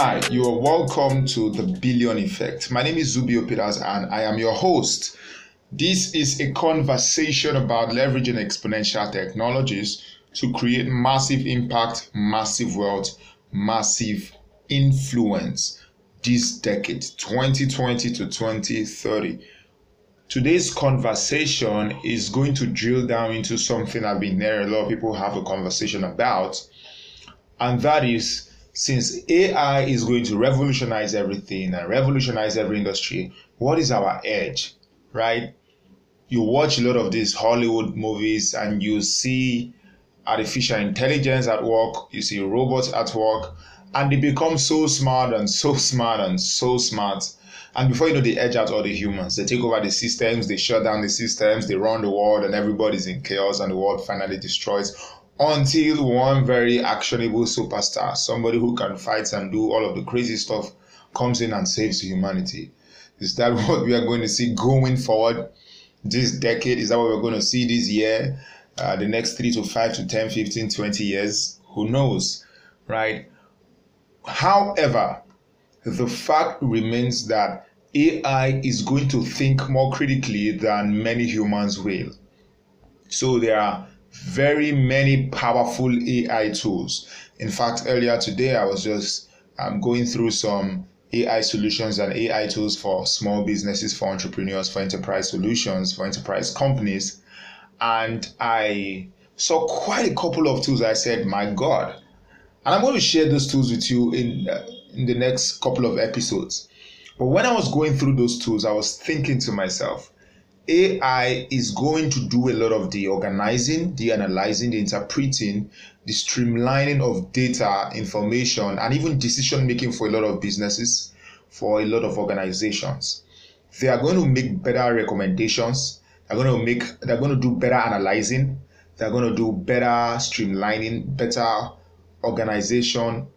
Hi, you are welcome to the Billion Effect. My name is Zubio Peters and I am your host. This is a conversation about leveraging exponential technologies to create massive impact, massive wealth, massive influence this decade, 2020 to 2030. Today's conversation is going to drill down into something I've been hearing a lot of people have a conversation about, and that is since AI is going to revolutionize everything and revolutionize every industry, what is our edge, right? You watch a lot of these Hollywood movies and you see artificial intelligence at work, you see robots at work, and they become so smart and so smart and so smart. And before you know, they edge out all the humans. They take over the systems, they shut down the systems, they run the world, and everybody's in chaos, and the world finally destroys until one very actionable superstar, somebody who can fight and do all of the crazy stuff, comes in and saves humanity. Is that what we are going to see going forward this decade? Is that what we're going to see this year? Uh, the next three to five to 10, 15, 20 years? Who knows, right? However, the fact remains that AI is going to think more critically than many humans will. So there are very many powerful AI tools. In fact, earlier today, I was just um, going through some AI solutions and AI tools for small businesses, for entrepreneurs, for enterprise solutions, for enterprise companies. And I saw quite a couple of tools. I said, my God. And I'm going to share those tools with you in, uh, in the next couple of episodes. But when I was going through those tools, I was thinking to myself, AI is going to do a lot of the organizing, the analyzing, the interpreting, the streamlining of data, information, and even decision making for a lot of businesses, for a lot of organizations. They are going to make better recommendations. They're going to make. They're going to do better analyzing. They're going to do better streamlining, better organization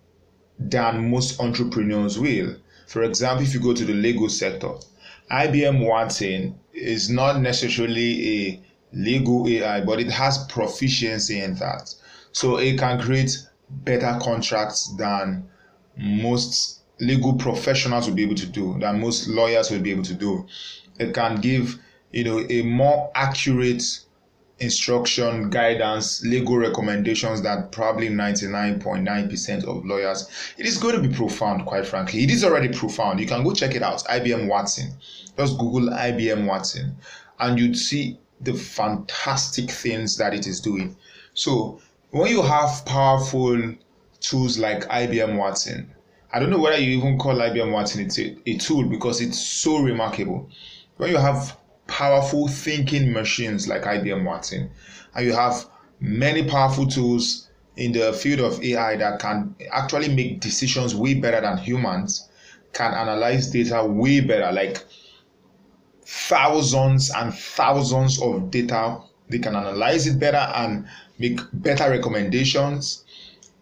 than most entrepreneurs will. For example, if you go to the legal sector, IBM Watson is not necessarily a legal AI, but it has proficiency in that. So it can create better contracts than most legal professionals will be able to do, than most lawyers will be able to do. It can give, you know, a more accurate instruction, guidance, legal recommendations that probably 99.9% of lawyers. It is going to be profound, quite frankly. It is already profound. You can go check it out. IBM Watson. Just Google IBM Watson and you'd see the fantastic things that it is doing. So when you have powerful tools like IBM Watson, I don't know whether you even call IBM Watson a, a tool because it's so remarkable. When you have powerful thinking machines like IBM Watson, and you have many powerful tools in the field of AI that can actually make decisions way better than humans, can analyze data way better, like thousands and thousands of data. They can analyze it better and make better recommendations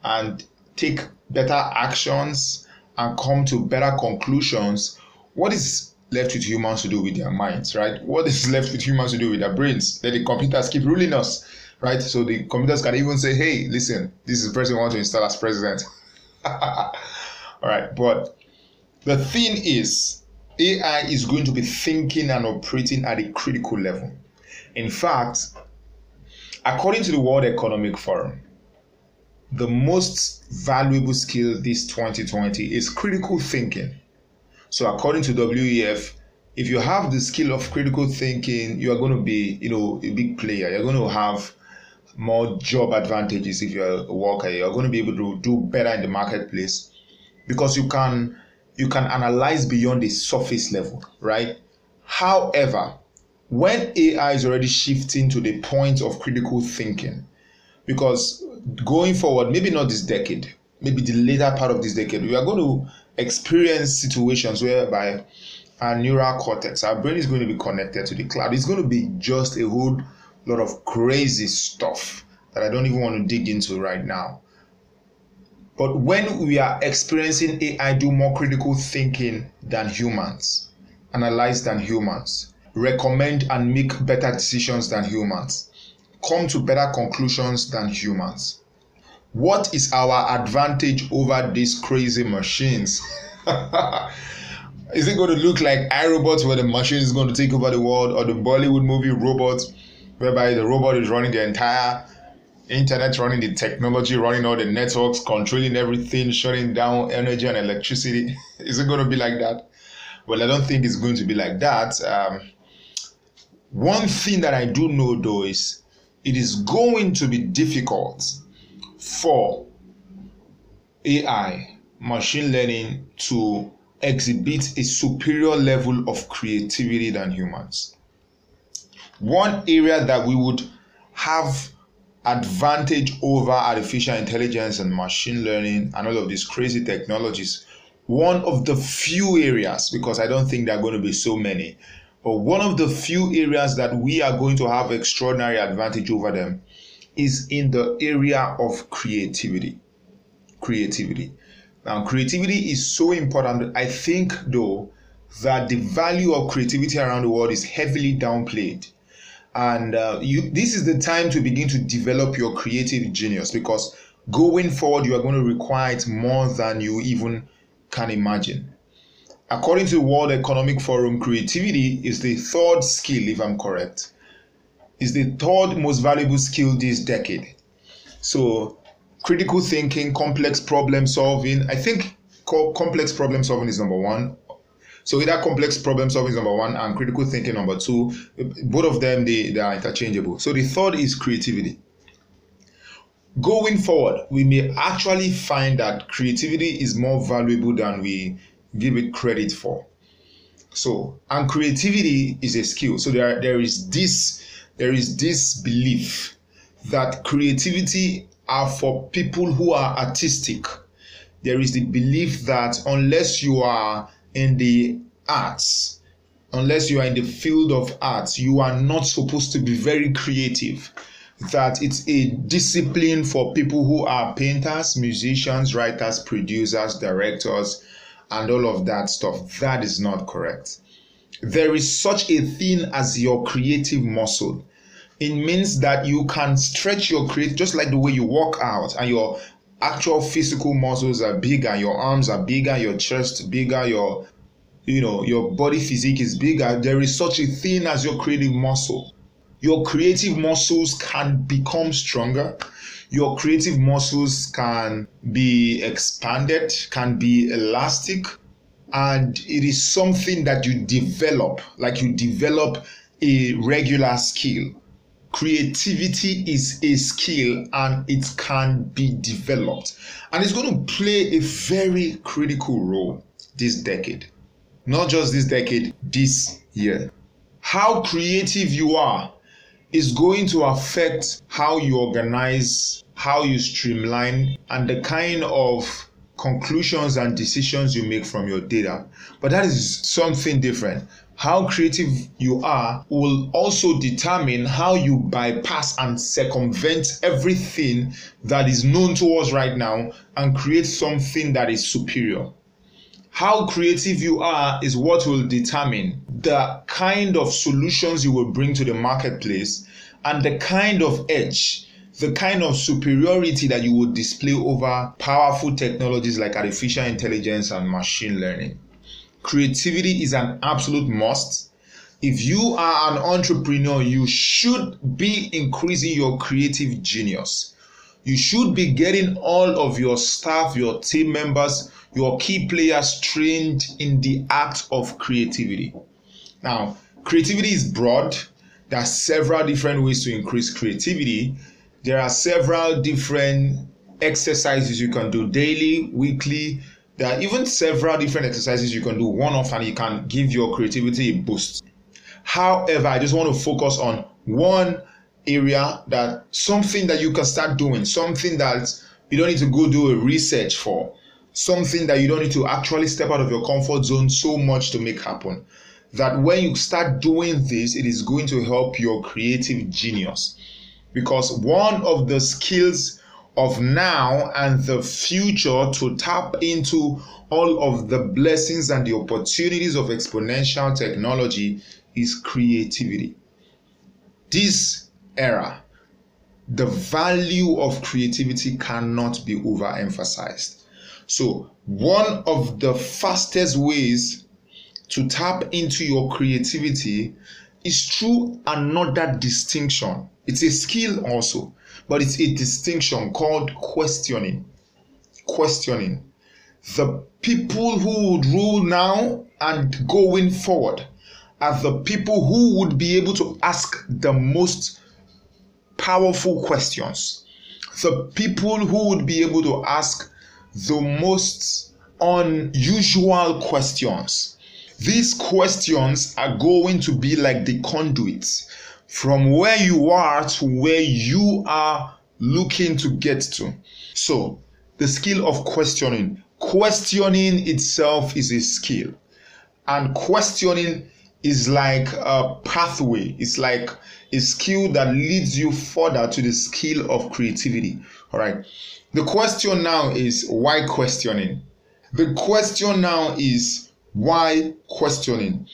and take better actions and come to better conclusions. What is left with humans to do with their minds, right? What is left with humans to do with their brains? Let the computers keep ruling us, right? So the computers can even say, hey, listen, this is the person we want to install as president. All right, but the thing is, AI is going to be thinking and operating at a critical level. In fact, according to the World Economic Forum, the most valuable skill this 2020 is critical thinking so according to WEF, if you have the skill of critical thinking, you are going to be, you know, a big player. You're going to have more job advantages if you're a worker. You're going to be able to do better in the marketplace because you can you can analyze beyond the surface level, right? However, when AI is already shifting to the point of critical thinking, because going forward, maybe not this decade, maybe the later part of this decade, we are going to experience situations whereby our neural cortex, our brain is going to be connected to the cloud. It's going to be just a whole lot of crazy stuff that I don't even want to dig into right now. But when we are experiencing AI do more critical thinking than humans, analyze than humans, recommend and make better decisions than humans, come to better conclusions than humans, what is our advantage over these crazy machines? is it going to look like I, Robot where the machine is going to take over the world or the Bollywood movie Robot whereby the robot is running the entire internet, running the technology, running all the networks, controlling everything, shutting down energy and electricity? is it going to be like that? Well, I don't think it's going to be like that. Um, one thing that I do know though is it is going to be difficult for AI, machine learning, to exhibit a superior level of creativity than humans. One area that we would have advantage over artificial intelligence and machine learning and all of these crazy technologies, one of the few areas, because I don't think there are going to be so many, but one of the few areas that we are going to have extraordinary advantage over them is in the area of creativity. Creativity. Now, creativity is so important. I think, though, that the value of creativity around the world is heavily downplayed. And uh, you, this is the time to begin to develop your creative genius because going forward, you are going to require it more than you even can imagine. According to the World Economic Forum, creativity is the third skill, if I'm correct, is the third most valuable skill this decade. So, critical thinking, complex problem solving, I think complex problem solving is number one. So either complex problem solving is number one and critical thinking number two. Both of them they, they are interchangeable. So the third is creativity. Going forward, we may actually find that creativity is more valuable than we give it credit for. So, and creativity is a skill. So there, there is this, there is this belief that creativity are for people who are artistic. There is the belief that unless you are in the arts, unless you are in the field of arts, you are not supposed to be very creative. That it's a discipline for people who are painters, musicians, writers, producers, directors, and all of that stuff. That is not correct. There is such a thing as your creative muscle. It means that you can stretch your create just like the way you walk out and your actual physical muscles are bigger, your arms are bigger, your chest bigger, your you know, your body physique is bigger. There is such a thing as your creative muscle. Your creative muscles can become stronger your creative muscles can be expanded, can be elastic, and it is something that you develop, like you develop a regular skill. Creativity is a skill and it can be developed, and it's going to play a very critical role this decade. Not just this decade, this year. How creative you are is going to affect how you organize, how you streamline, and the kind of conclusions and decisions you make from your data. But that is something different. How creative you are will also determine how you bypass and circumvent everything that is known to us right now and create something that is superior. How creative you are is what will determine the kind of solutions you will bring to the marketplace and the kind of edge, the kind of superiority that you will display over powerful technologies like artificial intelligence and machine learning. Creativity is an absolute must. If you are an entrepreneur, you should be increasing your creative genius. You should be getting all of your staff, your team members, your key players trained in the art of creativity. Now, creativity is broad. There are several different ways to increase creativity. There are several different exercises you can do daily, weekly. There are even several different exercises you can do one off and you can give your creativity a boost. However, I just want to focus on one area that something that you can start doing, something that you don't need to go do a research for something that you don't need to actually step out of your comfort zone so much to make happen. That when you start doing this, it is going to help your creative genius. Because one of the skills of now and the future to tap into all of the blessings and the opportunities of exponential technology is creativity. This era, the value of creativity cannot be overemphasized. So, one of the fastest ways to tap into your creativity is through another distinction. It's a skill also, but it's a distinction called questioning. Questioning. The people who would rule now and going forward are the people who would be able to ask the most powerful questions. The people who would be able to ask the most unusual questions. These questions are going to be like the conduits from where you are to where you are looking to get to. So, the skill of questioning. Questioning itself is a skill, and questioning is like a pathway. It's like a skill that leads you further to the skill of creativity. All right. The question now is why questioning? The question now is why questioning?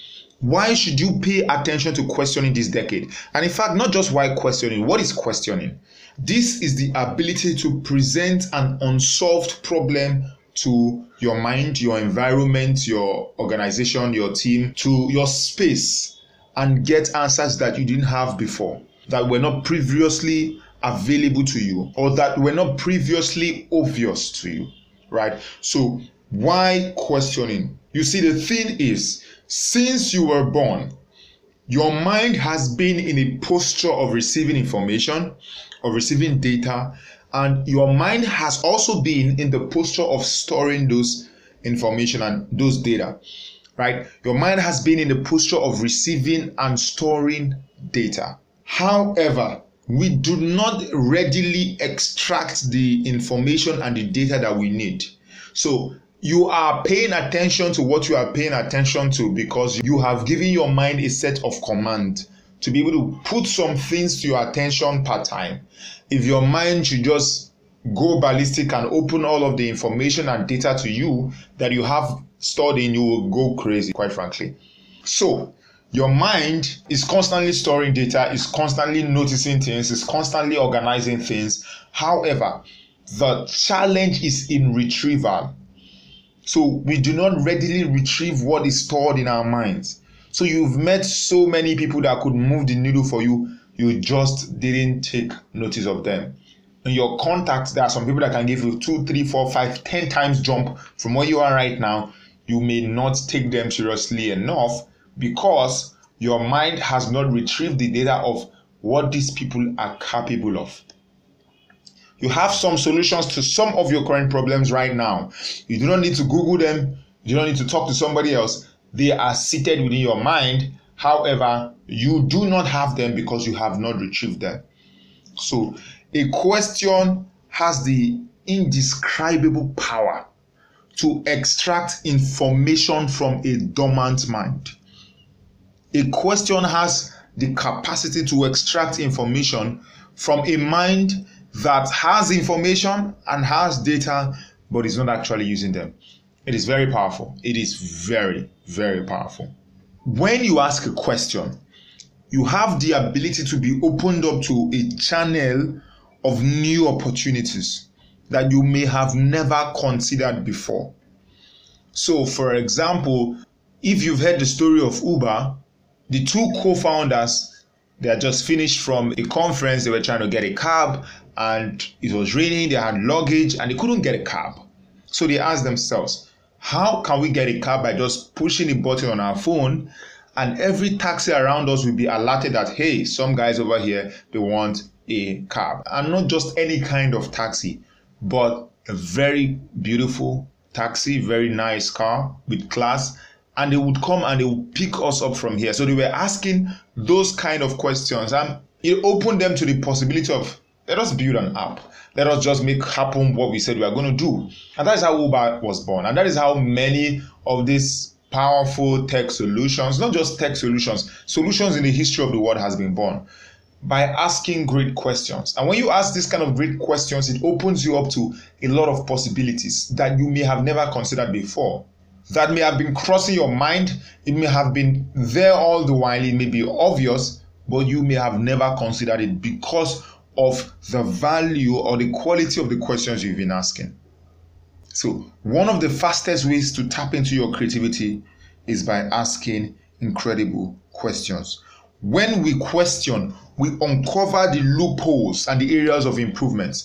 Why should you pay attention to questioning this decade? And in fact, not just why questioning, what is questioning? This is the ability to present an unsolved problem to your mind, your environment, your organization, your team, to your space, and get answers that you didn't have before, that were not previously available to you, or that were not previously obvious to you, right? So, why questioning? You see, the thing is, since you were born, your mind has been in a posture of receiving information, of receiving data, and your mind has also been in the posture of storing those information and those data right? Your mind has been in the posture of receiving and storing data. However we do not readily extract the information and the data that we need. So you are paying attention to what you are paying attention to because you have given your mind a set of command to be able to put some things to your attention per time if your mind should just go ballistic and open all of the information and data to you that you have stored in, you will go crazy, quite frankly. So, your mind is constantly storing data, is constantly noticing things, is constantly organizing things. However, the challenge is in retrieval. So, we do not readily retrieve what is stored in our minds. So, you've met so many people that could move the needle for you, you just didn't take notice of them in your contacts, there are some people that can give you two, three, four, five, ten times jump from where you are right now. You may not take them seriously enough because your mind has not retrieved the data of what these people are capable of. You have some solutions to some of your current problems right now. You do not need to Google them, you do not need to talk to somebody else. They are seated within your mind. However, you do not have them because you have not retrieved them. So a question has the indescribable power to extract information from a dormant mind. A question has the capacity to extract information from a mind that has information and has data but is not actually using them. It is very powerful. It is very, very powerful. When you ask a question, you have the ability to be opened up to a channel of new opportunities that you may have never considered before. So, for example, if you've heard the story of Uber, the two co founders, they had just finished from a conference, they were trying to get a cab, and it was raining, they had luggage, and they couldn't get a cab. So they asked themselves, How can we get a cab by just pushing a button on our phone? And every taxi around us will be alerted that, hey, some guys over here, they want a cab and not just any kind of taxi, but a very beautiful taxi, very nice car with class. And they would come and they would pick us up from here. So they were asking those kind of questions and it opened them to the possibility of let us build an app. Let us just make happen what we said we are going to do. And that is how Uber was born. And that is how many of these powerful tech solutions, not just tech solutions, solutions in the history of the world has been born by asking great questions. And when you ask this kind of great questions, it opens you up to a lot of possibilities that you may have never considered before. That may have been crossing your mind, it may have been there all the while, it may be obvious, but you may have never considered it because of the value or the quality of the questions you've been asking. So, one of the fastest ways to tap into your creativity is by asking incredible questions. When we question, we uncover the loopholes and the areas of improvement.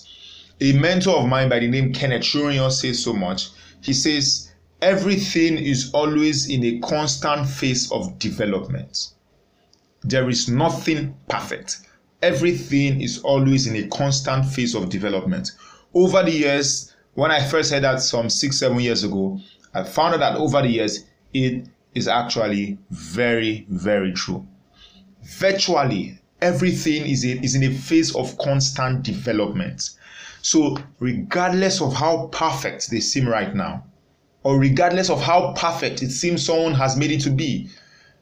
A mentor of mine by the name Kenneth Shurion says so much. He says, Everything is always in a constant phase of development. There is nothing perfect. Everything is always in a constant phase of development. Over the years, when I first heard that some six, seven years ago, I found out that over the years, it is actually very, very true. Virtually everything is, a, is in a phase of constant development. So, regardless of how perfect they seem right now, or regardless of how perfect it seems someone has made it to be,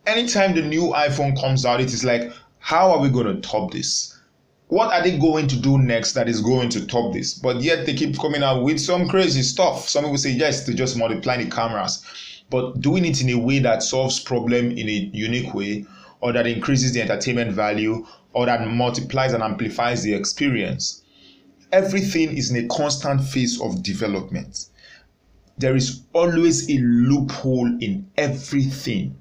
anytime the new iPhone comes out, it is like, how are we going to top this? What are they going to do next that is going to top this? But yet they keep coming out with some crazy stuff. Some people say, yes, to just multiply the cameras but doing it in a way that solves problem in a unique way or that increases the entertainment value or that multiplies and amplifies the experience everything is in a constant phase of development there is always a loophole in everything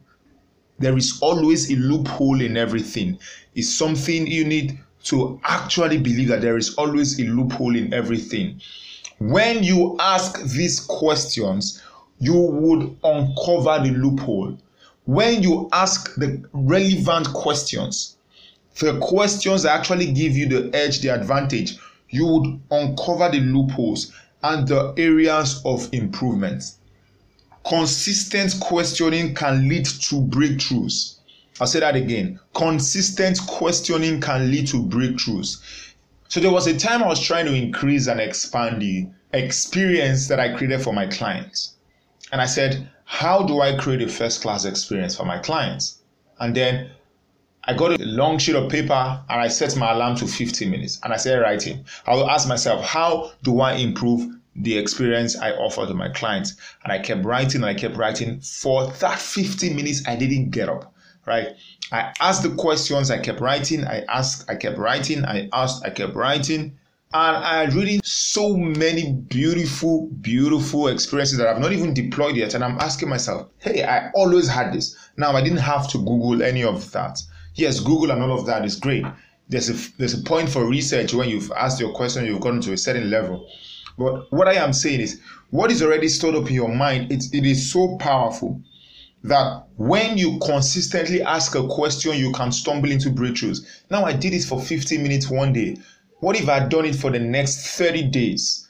there is always a loophole in everything it's something you need to actually believe that there is always a loophole in everything when you ask these questions you would uncover the loophole. When you ask the relevant questions, the questions that actually give you the edge, the advantage, you would uncover the loopholes and the areas of improvement. Consistent questioning can lead to breakthroughs. I'll say that again. Consistent questioning can lead to breakthroughs. So there was a time I was trying to increase and expand the experience that I created for my clients. And I said, How do I create a first class experience for my clients? And then I got a long sheet of paper and I set my alarm to 15 minutes and I started writing. I will ask myself, How do I improve the experience I offer to my clients? And I kept writing and I kept writing. For that 15 minutes, I didn't get up, right? I asked the questions, I kept writing, I asked, I kept writing, I asked, I kept writing. And I had really so many beautiful, beautiful experiences that I've not even deployed yet. And I'm asking myself, hey, I always had this. Now I didn't have to Google any of that. Yes, Google and all of that is great. There's a there's a point for research when you've asked your question, you've gotten to a certain level. But what I am saying is, what is already stored up in your mind, it, it is so powerful that when you consistently ask a question, you can stumble into breakthroughs. Now I did it for 15 minutes one day. What if I had done it for the next 30 days?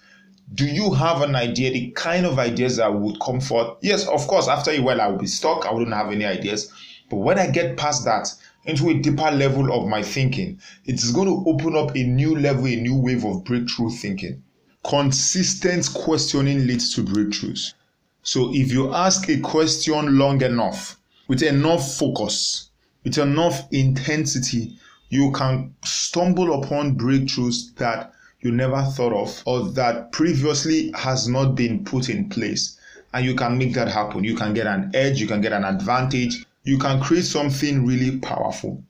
Do you have an idea, the kind of ideas that would come forth? Yes, of course, after a while I will be stuck. I wouldn't have any ideas. But when I get past that into a deeper level of my thinking, it's going to open up a new level, a new wave of breakthrough thinking. Consistent questioning leads to breakthroughs. So if you ask a question long enough, with enough focus, with enough intensity, you can stumble upon breakthroughs that you never thought of or that previously has not been put in place. And you can make that happen. You can get an edge, you can get an advantage, you can create something really powerful.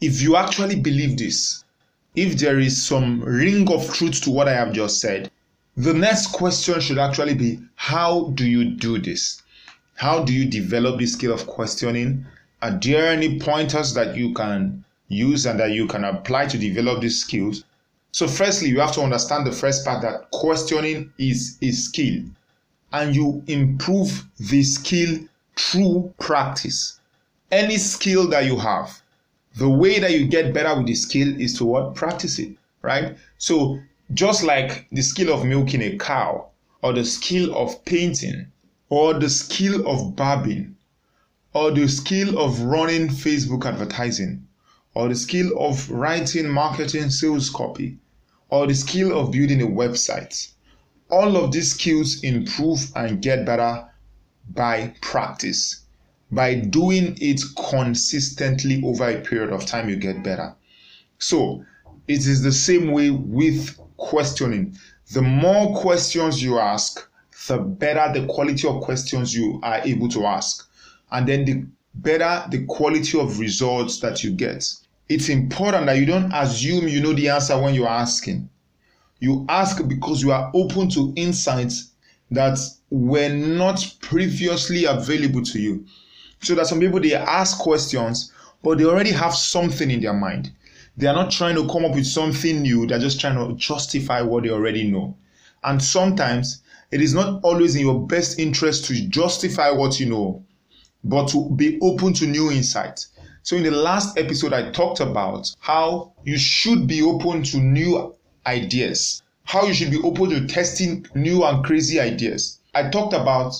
If you actually believe this, if there is some ring of truth to what I have just said, the next question should actually be how do you do this? How do you develop this skill of questioning? Are there any pointers that you can use and that you can apply to develop these skills. So, firstly, you have to understand the first part that questioning is a skill and you improve the skill through practice. Any skill that you have, the way that you get better with the skill is to what? Practice it, right? So, just like the skill of milking a cow, or the skill of painting, or the skill of barbing, or the skill of running Facebook advertising, or the skill of writing marketing sales copy, or the skill of building a website. All of these skills improve and get better by practice. By doing it consistently over a period of time, you get better. So, it is the same way with questioning. The more questions you ask, the better the quality of questions you are able to ask. And then the better the quality of results that you get. it's important that you don't assume you know the answer when you're asking. You ask because you are open to insights that were not previously available to you. So that some people they ask questions, but they already have something in their mind. They are not trying to come up with something new, they're just trying to justify what they already know. And sometimes it is not always in your best interest to justify what you know, but to be open to new insights. So, in the last episode, I talked about how you should be open to new ideas, how you should be open to testing new and crazy ideas. I talked about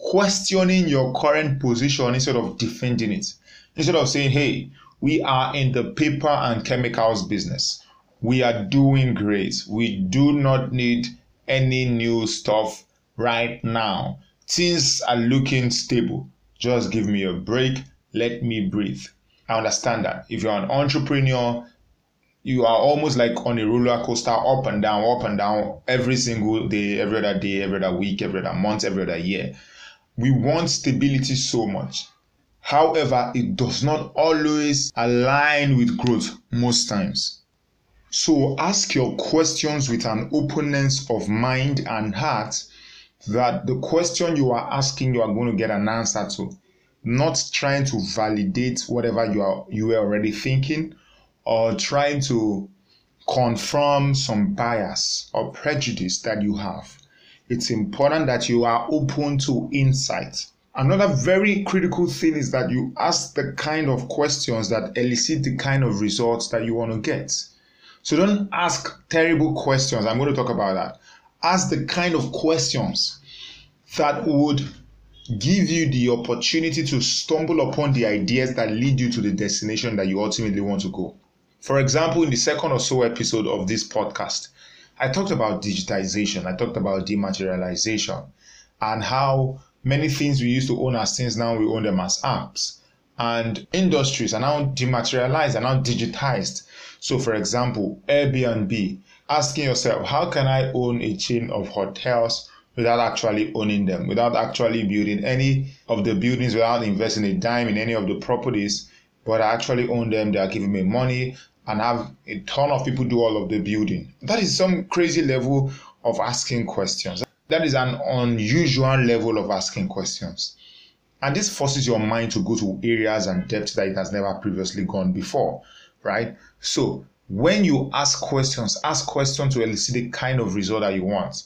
questioning your current position instead of defending it. Instead of saying, hey, we are in the paper and chemicals business. We are doing great. We do not need any new stuff right now. Things are looking stable. Just give me a break. Let me breathe. I understand that. If you're an entrepreneur, you are almost like on a roller coaster, up and down, up and down, every single day, every other day, every other week, every other month, every other year. We want stability so much. However, it does not always align with growth most times. So ask your questions with an openness of mind and heart that the question you are asking you are going to get an answer to not trying to validate whatever you are you were already thinking or trying to confirm some bias or prejudice that you have it's important that you are open to insight. Another very critical thing is that you ask the kind of questions that elicit the kind of results that you want to get. So don't ask terrible questions. I'm going to talk about that. Ask the kind of questions that would give you the opportunity to stumble upon the ideas that lead you to the destination that you ultimately want to go. For example, in the second or so episode of this podcast, I talked about digitization, I talked about dematerialization, and how many things we used to own as things now we own them as apps. And industries are now dematerialized, are now digitized. So, for example, Airbnb, asking yourself, how can I own a chain of hotels without actually owning them, without actually building any of the buildings, without investing a dime in any of the properties, but I actually own them. They are giving me money and have a ton of people do all of the building. That is some crazy level of asking questions. That is an unusual level of asking questions. And this forces your mind to go to areas and depths that it has never previously gone before, right? So when you ask questions, ask questions to elicit the kind of result that you want.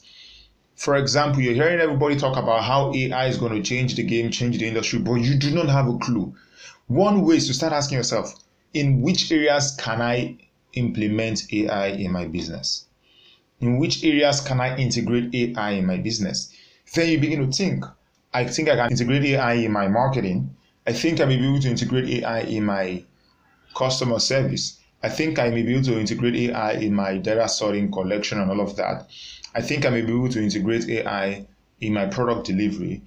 For example, you're hearing everybody talk about how AI is going to change the game, change the industry, but you do not have a clue. One way is to start asking yourself, in which areas can I implement AI in my business? In which areas can I integrate AI in my business? Then you begin to think, I think I can integrate AI in my marketing. I think I may be able to integrate AI in my customer service. I think I may be able to integrate AI in my data sorting collection and all of that. I think I may be able to integrate AI in my product delivery.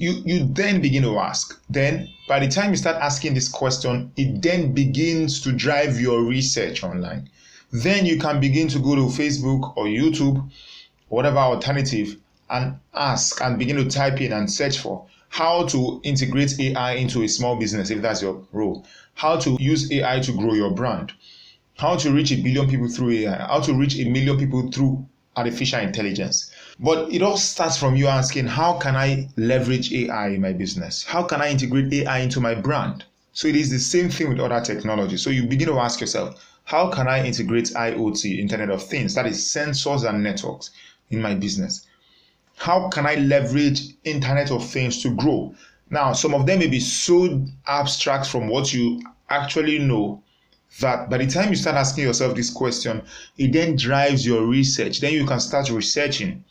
You, you then begin to ask. Then, by the time you start asking this question, it then begins to drive your research online. Then you can begin to go to Facebook or YouTube, whatever alternative, and ask and begin to type in and search for how to integrate AI into a small business if that's your role, how to use AI to grow your brand, how to reach a billion people through AI, how to reach a million people through artificial intelligence. But it all starts from you asking, how can I leverage AI in my business? How can I integrate AI into my brand? So it is the same thing with other technology. So you begin to ask yourself, how can I integrate IoT, Internet of Things, that is sensors and networks in my business? How can I leverage Internet of Things to grow? Now, some of them may be so abstract from what you actually know that by the time you start asking yourself this question, it then drives your research. Then you can start researching.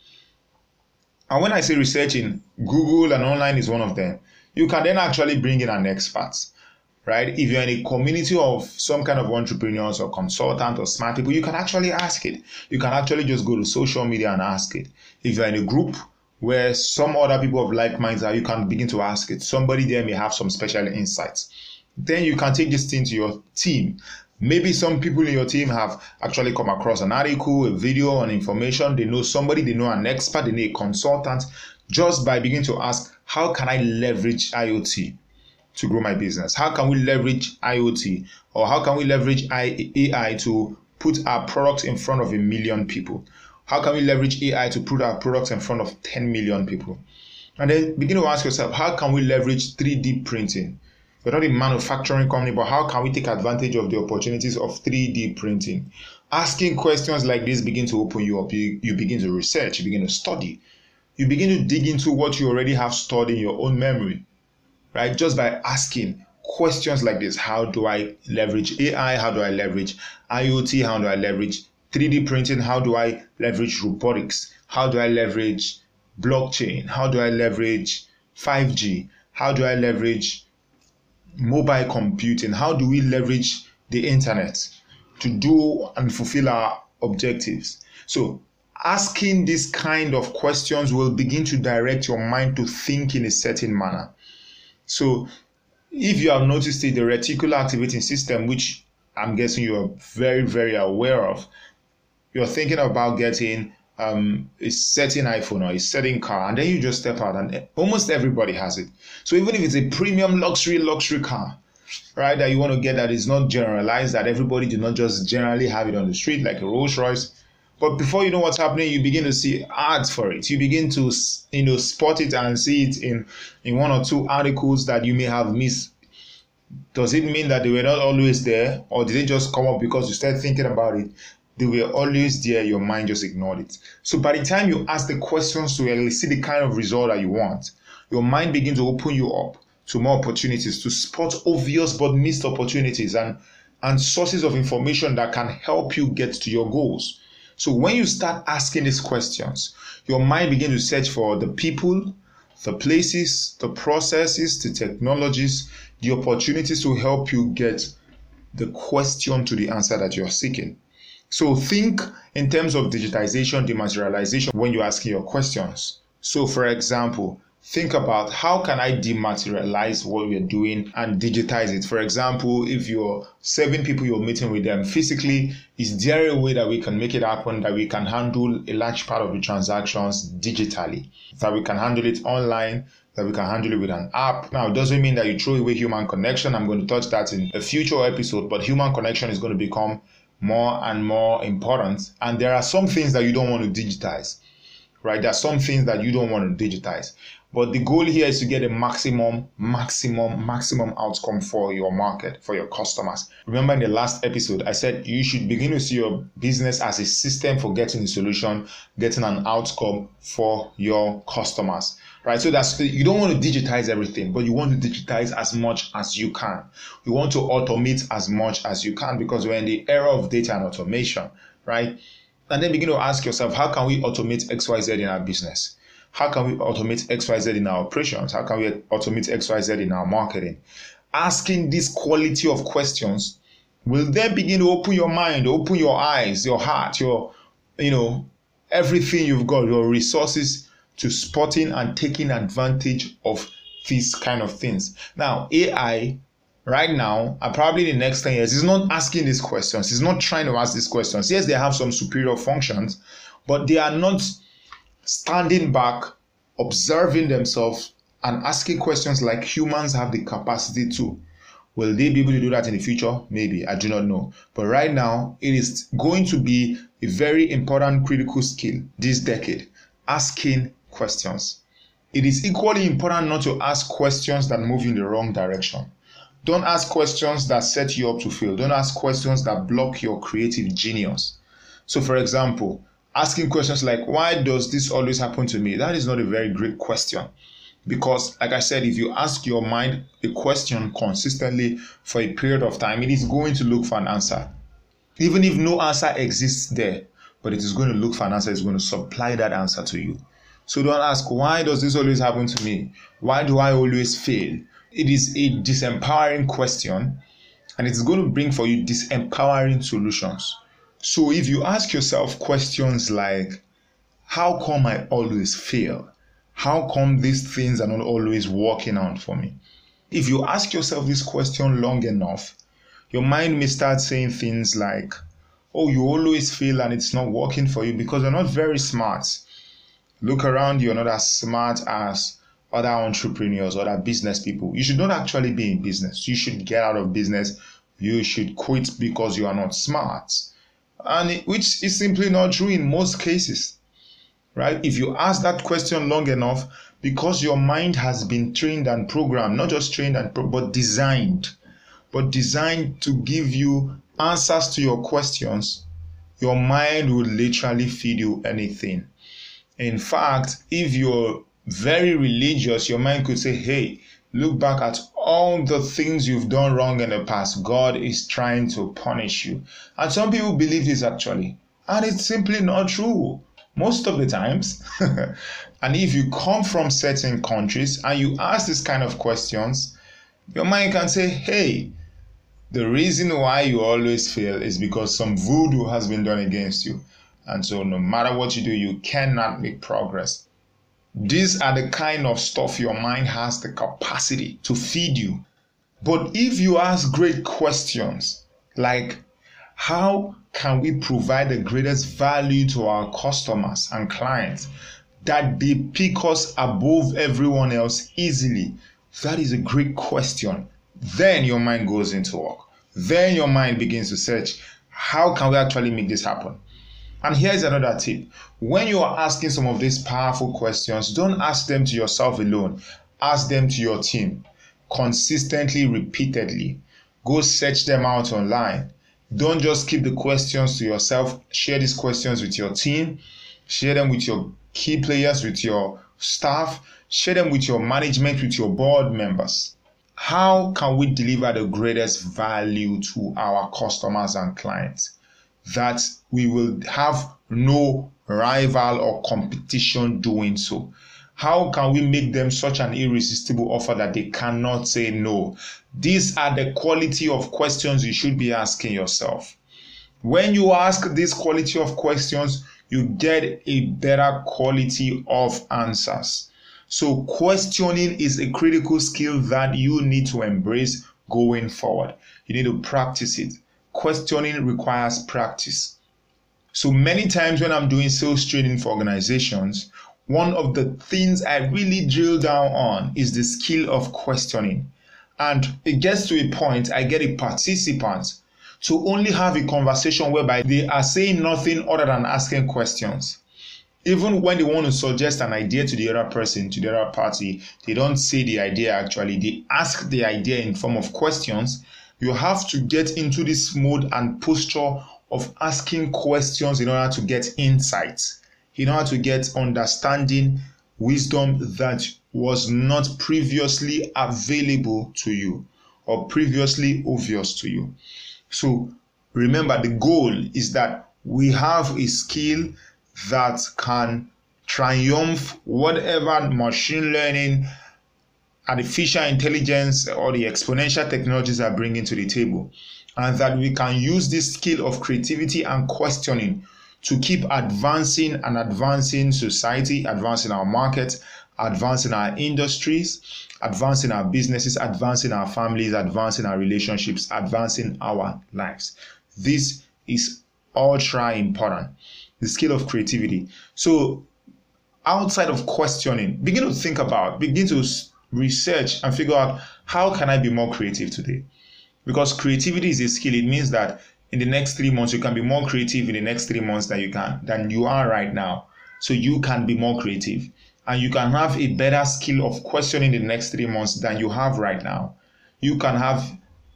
And when I say researching, Google and online is one of them. You can then actually bring in an expert, right? If you're in a community of some kind of entrepreneurs or consultant or smart people, you can actually ask it. You can actually just go to social media and ask it. If you're in a group where some other people of like minds are, you can begin to ask it. Somebody there may have some special insights then you can take this thing to your team. Maybe some people in your team have actually come across an article, a video, an information. They know somebody, they know an expert, they know a consultant. Just by beginning to ask, how can I leverage IoT? to grow my business? How can we leverage IoT or how can we leverage AI to put our products in front of a million people? How can we leverage AI to put our products in front of 10 million people? And then begin to ask yourself, how can we leverage 3D printing? We're not a manufacturing company, but how can we take advantage of the opportunities of 3D printing? Asking questions like this begin to open you up. You, you begin to research, you begin to study, you begin to dig into what you already have stored in your own memory, right? Just by asking questions like this How do I leverage AI? How do I leverage IoT? How do I leverage 3D printing? How do I leverage robotics? How do I leverage blockchain? How do I leverage 5G? How do I leverage mobile computing? How do we leverage the internet to do and fulfill our objectives? So, asking this kind of questions will begin to direct your mind to think in a certain manner. So, if you have noticed it, the reticular activating system, which I'm guessing you are very, very aware of, you're thinking about getting um, a iPhone or a certain car, and then you just step out, and almost everybody has it. So even if it's a premium luxury luxury car, right, that you want to get, that is not generalized, that everybody do not just generally have it on the street like a Rolls Royce. But before you know what's happening, you begin to see ads for it. You begin to you know spot it and see it in in one or two articles that you may have missed. Does it mean that they were not always there, or did they just come up because you started thinking about it? They were always there, your mind just ignored it. So by the time you ask the questions to elicit the kind of result that you want, your mind begins to open you up to more opportunities, to spot obvious but missed opportunities and, and sources of information that can help you get to your goals. So when you start asking these questions, your mind begins to search for the people, the places, the processes, the technologies, the opportunities to help you get the question to the answer that you're seeking. So think in terms of digitization, dematerialization when you're asking your questions. So for example, think about how can I dematerialize what we're doing and digitize it. For example, if you're serving people, you're meeting with them physically, is there a way that we can make it happen that we can handle a large part of the transactions digitally? That we can handle it online, that we can handle it with an app. Now, it doesn't mean that you throw away human connection. I'm going to touch that in a future episode, but human connection is going to become more and more important. And there are some things that you don't want to digitize, right? There are some things that you don't want to digitize. But the goal here is to get a maximum, maximum, maximum outcome for your market, for your customers. Remember in the last episode, I said you should begin to see your business as a system for getting a solution, getting an outcome for your customers right? So that's you don't want to digitize everything, but you want to digitize as much as you can. You want to automate as much as you can because we're in the era of data and automation, right? And then begin to ask yourself, how can we automate XYZ in our business? How can we automate XYZ in our operations? How can we automate XYZ in our marketing? Asking this quality of questions will then begin to open your mind, open your eyes, your heart, your, you know, everything you've got, your resources to spotting and taking advantage of these kind of things. Now, AI right now, and probably the next 10 years, is not asking these questions. It's not trying to ask these questions. Yes, they have some superior functions, but they are not standing back, observing themselves, and asking questions like humans have the capacity to. Will they be able to do that in the future? Maybe. I do not know. But right now, it is going to be a very important critical skill this decade asking questions. It is equally important not to ask questions that move in the wrong direction. Don't ask questions that set you up to fail. Don't ask questions that block your creative genius. So, for example, asking questions like, Why does this always happen to me? That is not a very great question. Because, like I said, if you ask your mind a question consistently for a period of time, it is going to look for an answer. Even if no answer exists there, but it is going to look for an answer, it's going to supply that answer to you. So don't ask, why does this always happen to me? Why do I always fail? It is a disempowering question and it's going to bring for you disempowering solutions. So if you ask yourself questions like, how come I always fail? How come these things are not always working out for me? If you ask yourself this question long enough, your mind may start saying things like, oh, you always fail and it's not working for you because you're not very smart look around you're not as smart as other entrepreneurs, other business people. You should not actually be in business. You should get out of business. You should quit because you are not smart. And it, which is simply not true in most cases. Right? If you ask that question long enough, because your mind has been trained and programmed, not just trained and pro- but designed, but designed to give you answers to your questions, your mind will literally feed you anything. In fact, if you're very religious, your mind could say, Hey, look back at all the things you've done wrong in the past. God is trying to punish you. And some people believe this actually. And it's simply not true. Most of the times. and if you come from certain countries and you ask this kind of questions, your mind can say, Hey, the reason why you always fail is because some voodoo has been done against you. And so, no matter what you do, you cannot make progress. These are the kind of stuff your mind has the capacity to feed you. But if you ask great questions like, how can we provide the greatest value to our customers and clients that they pick us above everyone else easily? That is a great question. Then your mind goes into work. Then your mind begins to search how can we actually make this happen? And here's another tip. When you are asking some of these powerful questions, don't ask them to yourself alone. Ask them to your team consistently, repeatedly. Go search them out online. Don't just keep the questions to yourself. Share these questions with your team. Share them with your key players, with your staff. Share them with your management, with your board members. How can we deliver the greatest value to our customers and clients? That we will have no rival or competition doing so. How can we make them such an irresistible offer that they cannot say no? These are the quality of questions you should be asking yourself. When you ask this quality of questions, you get a better quality of answers. So, questioning is a critical skill that you need to embrace going forward. You need to practice it questioning requires practice. So many times when I'm doing sales training for organizations, one of the things I really drill down on is the skill of questioning. And it gets to a point, I get a participant to only have a conversation whereby they are saying nothing other than asking questions. Even when they want to suggest an idea to the other person, to the other party, they don't say the idea actually. They ask the idea in form of questions you have to get into this mode and posture of asking questions in order to get insights, in order to get understanding, wisdom that was not previously available to you or previously obvious to you. So remember, the goal is that we have a skill that can triumph whatever machine learning artificial intelligence or the exponential technologies are bringing to the table. And that we can use this skill of creativity and questioning to keep advancing and advancing society, advancing our market, advancing our industries, advancing our businesses, advancing our families, advancing our relationships, advancing our lives. This is ultra important. The skill of creativity. So, outside of questioning, begin to think about, begin to research and figure out how can I be more creative today? Because creativity is a skill. It means that in the next three months you can be more creative in the next three months than you can than you are right now. So you can be more creative and you can have a better skill of questioning the next three months than you have right now. You can have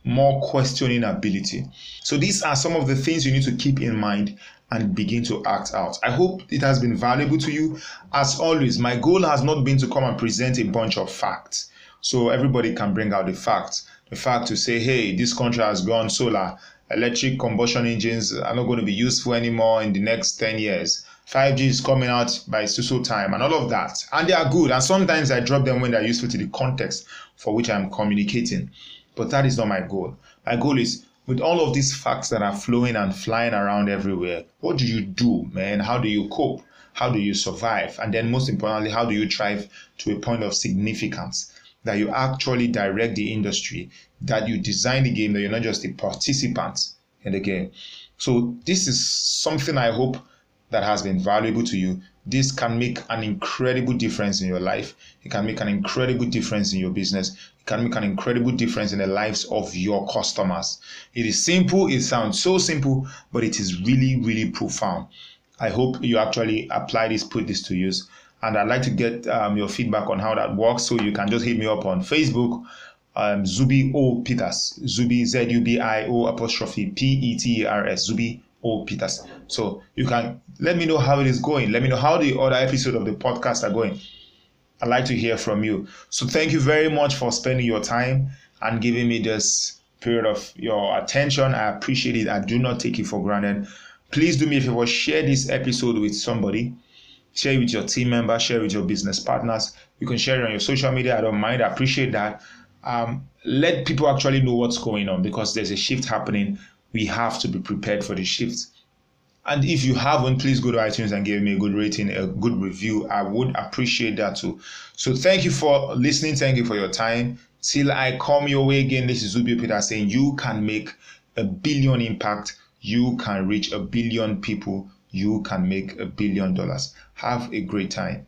more questioning ability. So these are some of the things you need to keep in mind and begin to act out. I hope it has been valuable to you. As always, my goal has not been to come and present a bunch of facts. So everybody can bring out the facts. The fact to say, hey, this country has gone solar, electric combustion engines are not going to be useful anymore in the next 10 years. 5G is coming out by so time and all of that. And they are good. And sometimes I drop them when they're useful to the context for which I'm communicating. But that is not my goal. My goal is with all of these facts that are flowing and flying around everywhere, what do you do, man? How do you cope? How do you survive? And then, most importantly, how do you drive to a point of significance that you actually direct the industry, that you design the game, that you're not just a participant in the game? So, this is something I hope that has been valuable to you, this can make an incredible difference in your life. It can make an incredible difference in your business. It can make an incredible difference in the lives of your customers. It is simple, it sounds so simple, but it is really, really profound. I hope you actually apply this, put this to use. And I'd like to get um, your feedback on how that works. So you can just hit me up on Facebook, um, Zubi O'Peters, Zubi Z U B I O apostrophe P E T E R S, Zubi O'Peters. So you can let me know how it is going. Let me know how the other episode of the podcast are going. I'd like to hear from you. So thank you very much for spending your time and giving me this period of your attention. I appreciate it. I do not take it for granted. Please do me a favor, share this episode with somebody. Share it with your team member, share it with your business partners. You can share it on your social media. I don't mind. I appreciate that. Um, let people actually know what's going on because there's a shift happening. We have to be prepared for the shift. And if you haven't, please go to iTunes and give me a good rating, a good review. I would appreciate that too. So thank you for listening. Thank you for your time. Till I come your way again, this is Zubi O'Peter saying you can make a billion impact. You can reach a billion people. You can make a billion dollars. Have a great time.